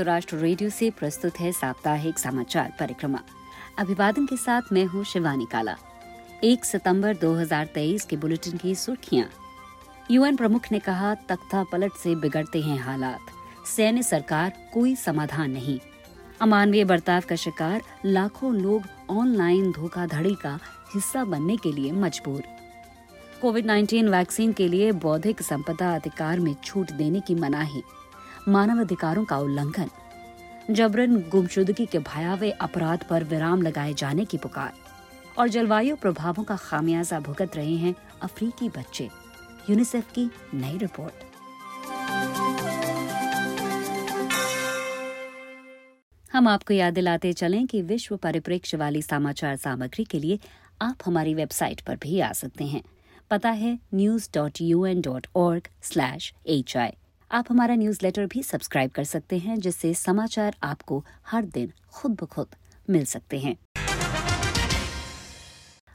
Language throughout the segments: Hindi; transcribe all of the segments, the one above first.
संयुक्त राष्ट्र रेडियो से प्रस्तुत है साप्ताहिक समाचार परिक्रमा। अभिवादन के साथ मैं हूँ शिवानी काला। एक सितंबर 2023 के बुलेटिन की सुर्खियाँ। यूएन प्रमुख ने कहा तख्ता पलट से बिगड़ते हैं हालात। सैन्य सरकार कोई समाधान नहीं। अमानवीय बर्ताव का शिकार, लाखों लोग ऑनलाइन धोखाधड़ी का हिस्सा बनने के लिए मजबूर। कोविड 19 वैक्सीन के लिए बौद्धिक संपदा अधिकार में छूट देने की मनाही। मानव अधिकारों का उल्लंघन। जबरन गुमशुदगी के भयावह अपराध पर विराम लगाए जाने की पुकार। और जलवायु प्रभावों का खामियाजा भुगत रहे हैं अफ्रीकी बच्चे। यूनिसेफ की नई रिपोर्ट। हम आपको याद दिलाते चलें कि विश्व परिप्रेक्ष्य वाली समाचार सामग्री के लिए आप हमारी वेबसाइट पर भी आ सकते हैं। पता है news dot U N dot org slash H I आप हमारा न्यूज़ लेटर भी सब्सक्राइब कर सकते हैं, जिससे समाचार आपको हर दिन खुद ब खुद मिल सकते हैं।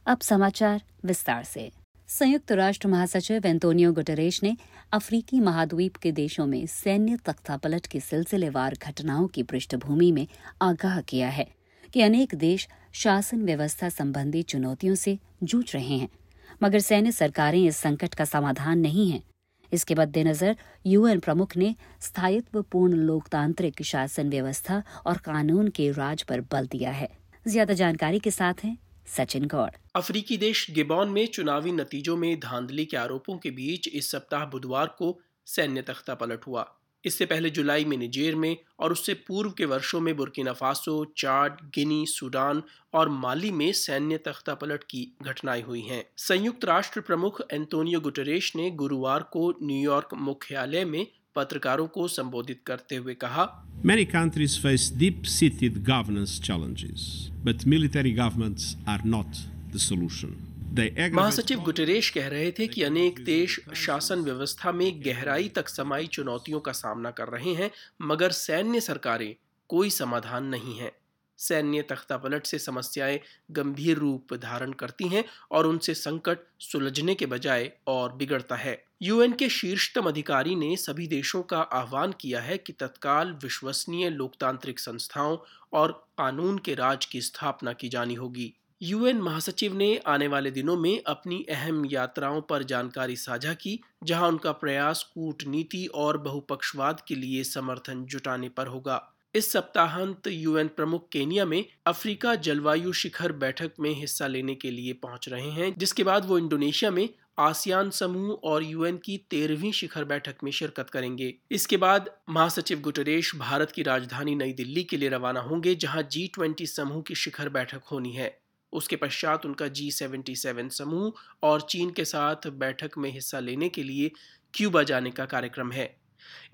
अब समाचार विस्तार से। संयुक्त राष्ट्र महासचिव एंतोनियो गुटरेश ने अफ्रीकी महाद्वीप के देशों में सैन्य तख्तापलट की सिलसिलेवार घटनाओं की पृष्ठभूमि में आगाह किया है कि अनेक देश शासन व्यवस्था संबंधी चुनौतियों से जूझ रहे हैं। मगर सैन्य सरकारें इस संकट का समाधान नहीं हैं। इसके मद्देनजर यूएन प्रमुख ने स्थायित्व पूर्ण लोकतांत्रिक शासन व्यवस्था और कानून के राज पर बल दिया है। ज़्यादा जानकारी के साथ हैं सचिन गौड़। अफ्रीकी देश गिबॉन में चुनावी नतीजों में धांधली के आरोपों के बीच इस सप्ताह बुधवार को सैन्य तख्ता पलट हुआ। इससे पहले जुलाई में निजेर में और उससे पूर्व के वर्षों में Burkina Faso Chad Guinea Sudan और माली में सैन्य तख्ता पलट की घटनाएँ हुई हैं संयुक्त राष्ट्र प्रमुख एंटोनियो गुटरेश ने गुरुवार को न्यूयॉर्क मुख्यालय में पत्रकारों को संबोधित करते हुए कहा Many countries face deep-seated governance challenges, but military governments are not the solution. महासचिव गुटरेश कह रहे थे कि अनेक देश शासन व्यवस्था में गहराई तक समाई चुनौतियों का सामना कर रहे हैं, मगर सैन्य सरकारें कोई समाधान नहीं है। सैन्य तख्तापलट से समस्याएँ गंभीर रूप धारण करती हैं और उनसे संकट सुलझने के बजाय और बिगड़ता है। यूएन के शीर्षतम अधिकारी ने सभी देशों का आह्वान किया है कि तत्काल विश्वसनीय लोकतांत्रिक संस्थाओं और कानून के राज की स्थापना की जानी होगी। यूएन महासचिव ने आने वाले दिनों में अपनी अहम यात्राओं पर जानकारी साझा की, जहाँ उनका प्रयास कूटनीति और बहुपक्षवाद के लिए समर्थन जुटाने पर होगा। इस सप्ताहांत यूएन प्रमुख केनिया में अफ्रीका जलवायु शिखर बैठक में हिस्सा लेने के लिए पहुँच रहे हैं, जिसके बाद वो इंडोनेशिया में आसियान समूह और यूएन की तेरहवीं शिखर बैठक में शिरकत करेंगे। इसके बाद महासचिव गुटरेश भारत की राजधानी नई दिल्ली के लिए रवाना होंगे, जहाँ जी ट्वेंटी समूह की शिखर बैठक होनी है। उसके पश्चात उनका जी सेवेंटी सेवन समूह और चीन के साथ बैठक में हिस्सा लेने के लिए क्यूबा जाने का कार्यक्रम है।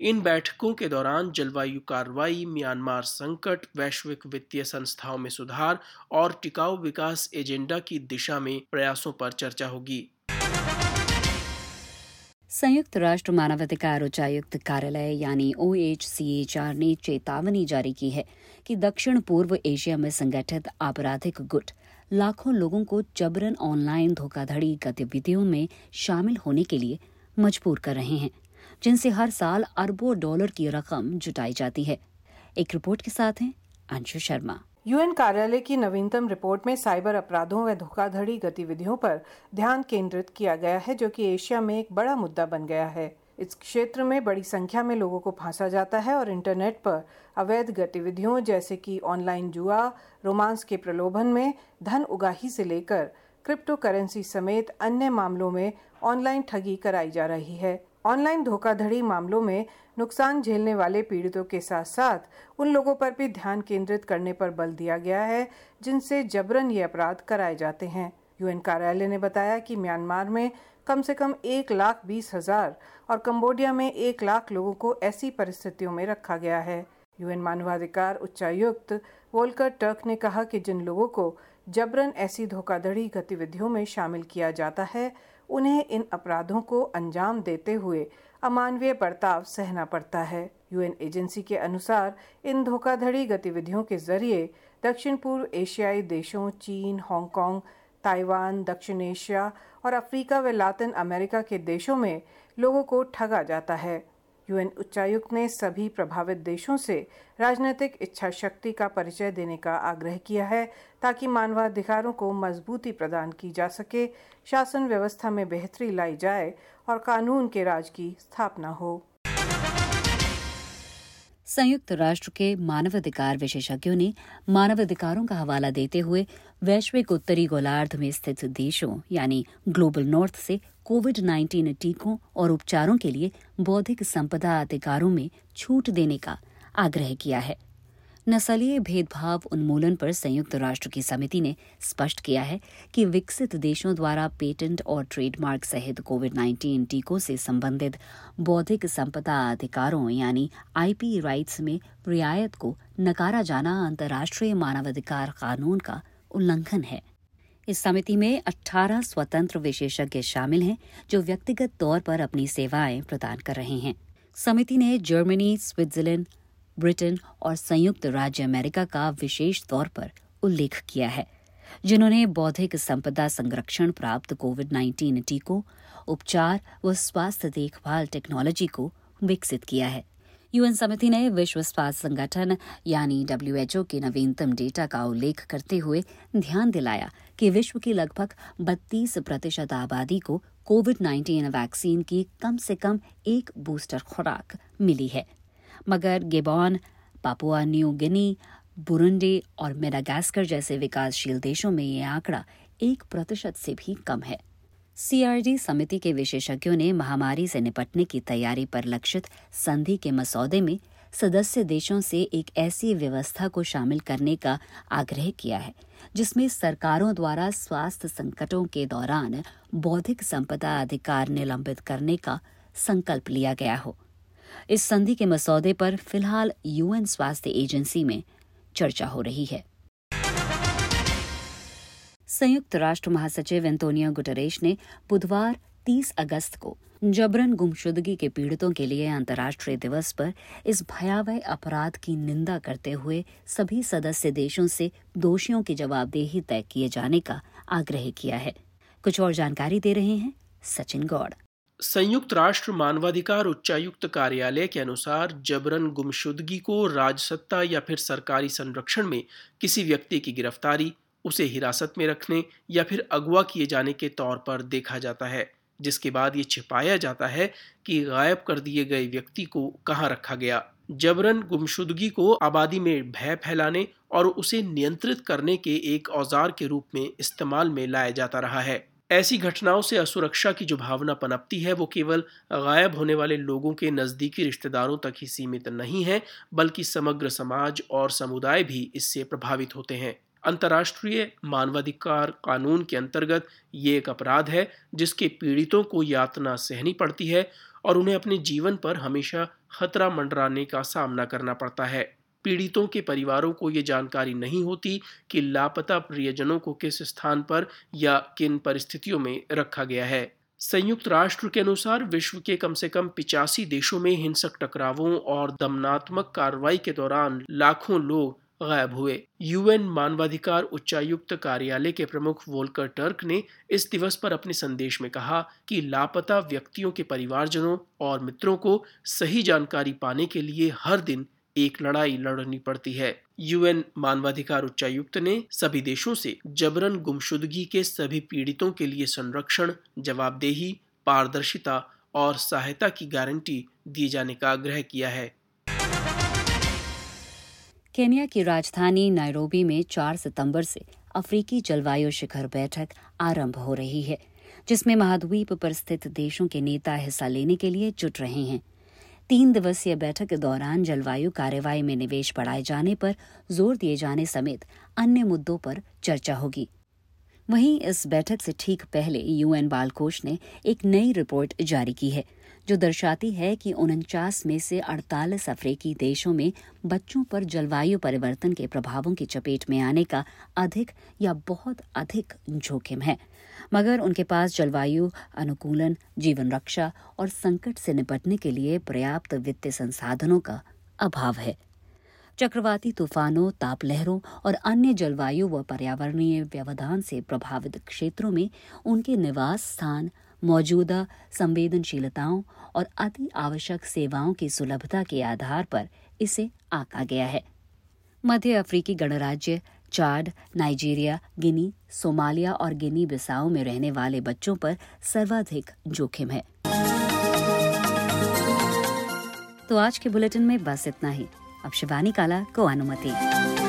इन बैठकों के दौरान जलवायु कार्रवाई, म्यांमार संकट, वैश्विक वित्तीय संस्थाओं में सुधार और टिकाऊ विकास एजेंडा की दिशा में प्रयासों पर चर्चा होगी। संयुक्त राष्ट्र मानवाधिकार उच्चायुक्त कार्यालय यानी ओएचसीएचआर ने चेतावनी जारी की है कि दक्षिण पूर्व एशिया में संगठित आपराधिक गुट लाखों लोगों को जबरन ऑनलाइन धोखाधड़ी गतिविधियों में शामिल होने के लिए मजबूर कर रहे हैं, जिनसे हर साल अरबों डॉलर की रकम जुटाई जाती है। एक रिपोर्ट के साथ हैं अंशु शर्मा। यूएन कार्यालय की नवीनतम रिपोर्ट में साइबर अपराधों व धोखाधड़ी गतिविधियों पर ध्यान केंद्रित किया गया है, जो कि एशिया में एक बड़ा मुद्दा बन गया है। इस क्षेत्र में बड़ी संख्या में लोगों को फांसा जाता है और इंटरनेट पर अवैध गतिविधियों जैसे कि ऑनलाइन जुआ, रोमांस के प्रलोभन में धन उगाही से लेकर क्रिप्टो करेंसी समेत अन्य मामलों में ऑनलाइन ठगी कराई जा रही है। ऑनलाइन धोखाधड़ी मामलों में नुकसान झेलने वाले पीड़ितों के साथ साथ उन लोगों पर भी ध्यान केंद्रित करने पर बल दिया गया है, जिनसे जबरन ये अपराध कराए जाते हैं। यूएन कार्यालय ने बताया कि म्यांमार में कम से कम एक लाख बीस हज़ार और कंबोडिया में एक लाख लोगों को ऐसी परिस्थितियों में रखा गया है। यूएन मानवाधिकार उच्चायुक्त वोल्कर टर्क ने कहा कि जिन लोगों को जबरन ऐसी धोखाधड़ी गतिविधियों में शामिल किया जाता है, उन्हें इन अपराधों को अंजाम देते हुए अमानवीय बर्ताव सहना पड़ता है। यूएन एजेंसी के अनुसार, इन धोखाधड़ी गतिविधियों के ज़रिए दक्षिण पूर्व एशियाई देशों, चीन, हांगकांग ताइवान, दक्षिण एशिया और अफ्रीका व लातिन अमेरिका के देशों में लोगों को ठगा जाता है। यूएन उच्चायुक्त ने सभी प्रभावित देशों से राजनीतिक इच्छा शक्ति का परिचय देने का आग्रह किया है ताकि मानवाधिकारों को मजबूती प्रदान की जा सके, शासन व्यवस्था में बेहतरी लाई जाए और कानून के राज की स्थापना हो। संयुक्त राष्ट्र के मानवाधिकार विशेषज्ञों ने मानवाधिकारों का हवाला देते हुए वैश्विक उत्तरी गोलार्ध में स्थित देशों, यानी ग्लोबल नॉर्थ से कोविड 19 टीकों और उपचारों के लिए बौद्धिक संपदा अधिकारों में छूट देने का आग्रह किया है। नस्लीय भेदभाव उन्मूलन पर संयुक्त राष्ट्र की समिति ने स्पष्ट किया है कि विकसित देशों द्वारा पेटेंट और ट्रेडमार्क सहित कोविड 19 टीकों से संबंधित बौद्धिक संपदा अधिकारों, यानी आईपी राइट्स में रियायत को नकारा जाना अंतर्राष्ट्रीय मानवाधिकार कानून का उल्लंघन है। इस समिति में 18 स्वतंत्र विशेषज्ञ शामिल हैं जो व्यक्तिगत तौर पर अपनी सेवाएँ प्रदान कर रहे हैं। समिति ने जर्मनी, स्विट्जरलैंड ब्रिटेन और संयुक्त राज्य अमेरिका का विशेष तौर पर उल्लेख किया है, जिन्होंने बौद्धिक संपदा संरक्षण प्राप्त कोविड 19 टीकों, उपचार व स्वास्थ्य देखभाल टेक्नोलॉजी को विकसित किया है। यूएन समिति ने विश्व स्वास्थ्य संगठन यानी डब्ल्यूएचओ के नवीनतम डेटा का उल्लेख करते हुए ध्यान दिलाया कि विश्व की लगभग 32 प्रतिशत आबादी को कोविड 19 वैक्सीन की कम से कम एक बूस्टर खुराक मिली है। मगर Gabon, Papua New Guinea, Burundi और मेडागास्कर जैसे विकासशील देशों में ये आंकड़ा एक प्रतिशत से भी कम है। सीआरडी समिति के विशेषज्ञों ने महामारी से निपटने की तैयारी पर लक्षित संधि के मसौदे में सदस्य देशों से एक ऐसी व्यवस्था को शामिल करने का आग्रह किया है, जिसमें सरकारों द्वारा स्वास्थ्य संकटों के दौरान बौद्धिक संपदा अधिकार निलंबित करने का संकल्प लिया गया हो। इस संधि के मसौदे पर फ़िलहाल यूएन स्वास्थ्य एजेंसी में चर्चा हो रही है। संयुक्त राष्ट्र महासचिव एंतोनियो गुटरेश ने बुधवार 30 अगस्त को जबरन गुमशुदगी के पीड़ितों के लिए अंतर्राष्ट्रीय दिवस पर इस भयावह अपराध की निंदा करते हुए सभी सदस्य देशों से दोषियों की जवाबदेही तय किए जाने का आग्रह किया है। कुछ और जानकारी दे रहे हैं सचिन गौड़। संयुक्त राष्ट्र मानवाधिकार उच्चायुक्त कार्यालय के अनुसार जबरन गुमशुदगी को राजसत्ता या फिर सरकारी संरक्षण में किसी व्यक्ति की गिरफ्तारी, उसे हिरासत में रखने या फिर अगवा किए जाने के तौर पर देखा जाता है, जिसके बाद ये छिपाया जाता है कि गायब कर दिए गए व्यक्ति को कहाँ रखा गया। जबरन गुमशुदगी को आबादी में भय फैलाने और उसे नियंत्रित करने के एक औज़ार के रूप में इस्तेमाल में लाया जाता रहा है। ऐसी घटनाओं से असुरक्षा की जो भावना पनपती है, वो केवल गायब होने वाले लोगों के नज़दीकी रिश्तेदारों तक ही सीमित नहीं है, बल्कि समग्र समाज और समुदाय भी इससे प्रभावित होते हैं। अंतर्राष्ट्रीय मानवाधिकार कानून के अंतर्गत ये एक अपराध है, जिसके पीड़ितों को यातना सहनी पड़ती है और उन्हें अपने जीवन पर हमेशा खतरा मंडराने का सामना करना पड़ता है। पीड़ितों के परिवारों को ये जानकारी नहीं होती कि लापता प्रियजनों को किस स्थान पर या किन परिस्थितियों में रखा गया है। संयुक्त राष्ट्र के अनुसार विश्व के कम से कम पिचासी देशों में हिंसक टकरावों और दमनात्मक कार्रवाई के दौरान लाखों लोग गायब हुए। यूएन मानवाधिकार उच्चायुक्त कार्यालय के प्रमुख वोल्कर टर्क ने इस दिवस पर अपने संदेश में कहा कि लापता व्यक्तियों के परिवारजनों और मित्रों को सही जानकारी पाने के लिए हर दिन एक लड़ाई लड़नी पड़ती है। यूएन मानवाधिकार उच्चायुक्त ने सभी देशों से जबरन गुमशुदगी के सभी पीड़ितों के लिए संरक्षण, जवाबदेही, पारदर्शिता और सहायता की गारंटी दिए जाने का आग्रह किया है। केनिया की राजधानी नायरोबी में 4 सितंबर से अफ्रीकी जलवायु शिखर बैठक आरंभ हो रही है, जिसमें महाद्वीप पर स्थित देशों के नेता हिस्सा लेने के लिए जुट रहे हैं। तीन दिवसीय बैठक के दौरान जलवायु कार्यवाही में निवेश बढ़ाए जाने पर ज़ोर दिए जाने समेत अन्य मुद्दों पर चर्चा होगी। वहीं इस बैठक से ठीक पहले यूएन बाल कोष ने एक नई रिपोर्ट जारी की है, जो दर्शाती है कि उनचास में से 48 अफ्रीकी देशों में बच्चों पर जलवायु परिवर्तन के प्रभावों की चपेट में आने का अधिक या बहुत अधिक जोखिम है। मगर उनके पास जलवायु, अनुकूलन, जीवन रक्षा और संकट से निपटने के लिए पर्याप्त वित्तीय संसाधनों का अभाव है। चक्रवाती तूफानों ताप लहरों और अन्य जलवायु व पर्यावरणीय व्यवधान से प्रभावित क्षेत्रों में उनके निवास स्थान, मौजूदा संवेदनशीलताओं और अति आवश्यक सेवाओं की सुलभता के आधार पर इसे आका गया है। मध्य अफ्रीकी गणराज्य चाड, नाइजीरिया, गिनी, सोमालिया और गिनी बिसाओ में रहने वाले बच्चों पर सर्वाधिक जोखिम है। तो आज के बुलेटिन में बस इतना ही। अब शिवानी काला को अनुमति।